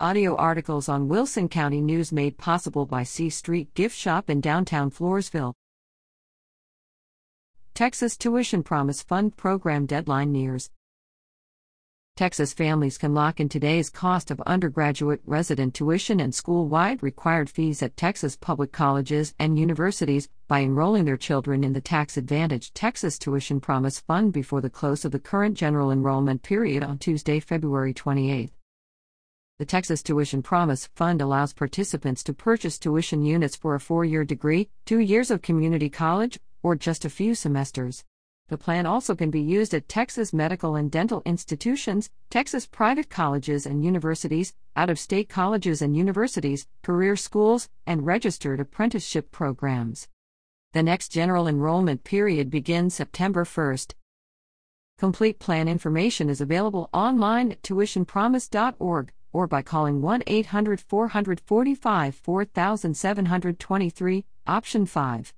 Audio articles on Wilson County News made possible by C Street Gift Shop in downtown Floresville. Texas Tuition Promise Fund Program deadline nears. Texas families can lock in today's cost of undergraduate resident tuition and school wide required fees at Texas public colleges and universities by enrolling their children in the tax advantaged Texas Tuition Promise Fund before the close of the current general enrollment period on Tuesday, February 28. The Texas Tuition Promise Fund allows participants to purchase tuition units for a four year degree, two years of community college, or just a few semesters. The plan also can be used at Texas medical and dental institutions, Texas private colleges and universities, out of state colleges and universities, career schools, and registered apprenticeship programs. The next general enrollment period begins September 1st. Complete plan information is available online at tuitionpromise.org or by calling 1 800 445 4723, option 5.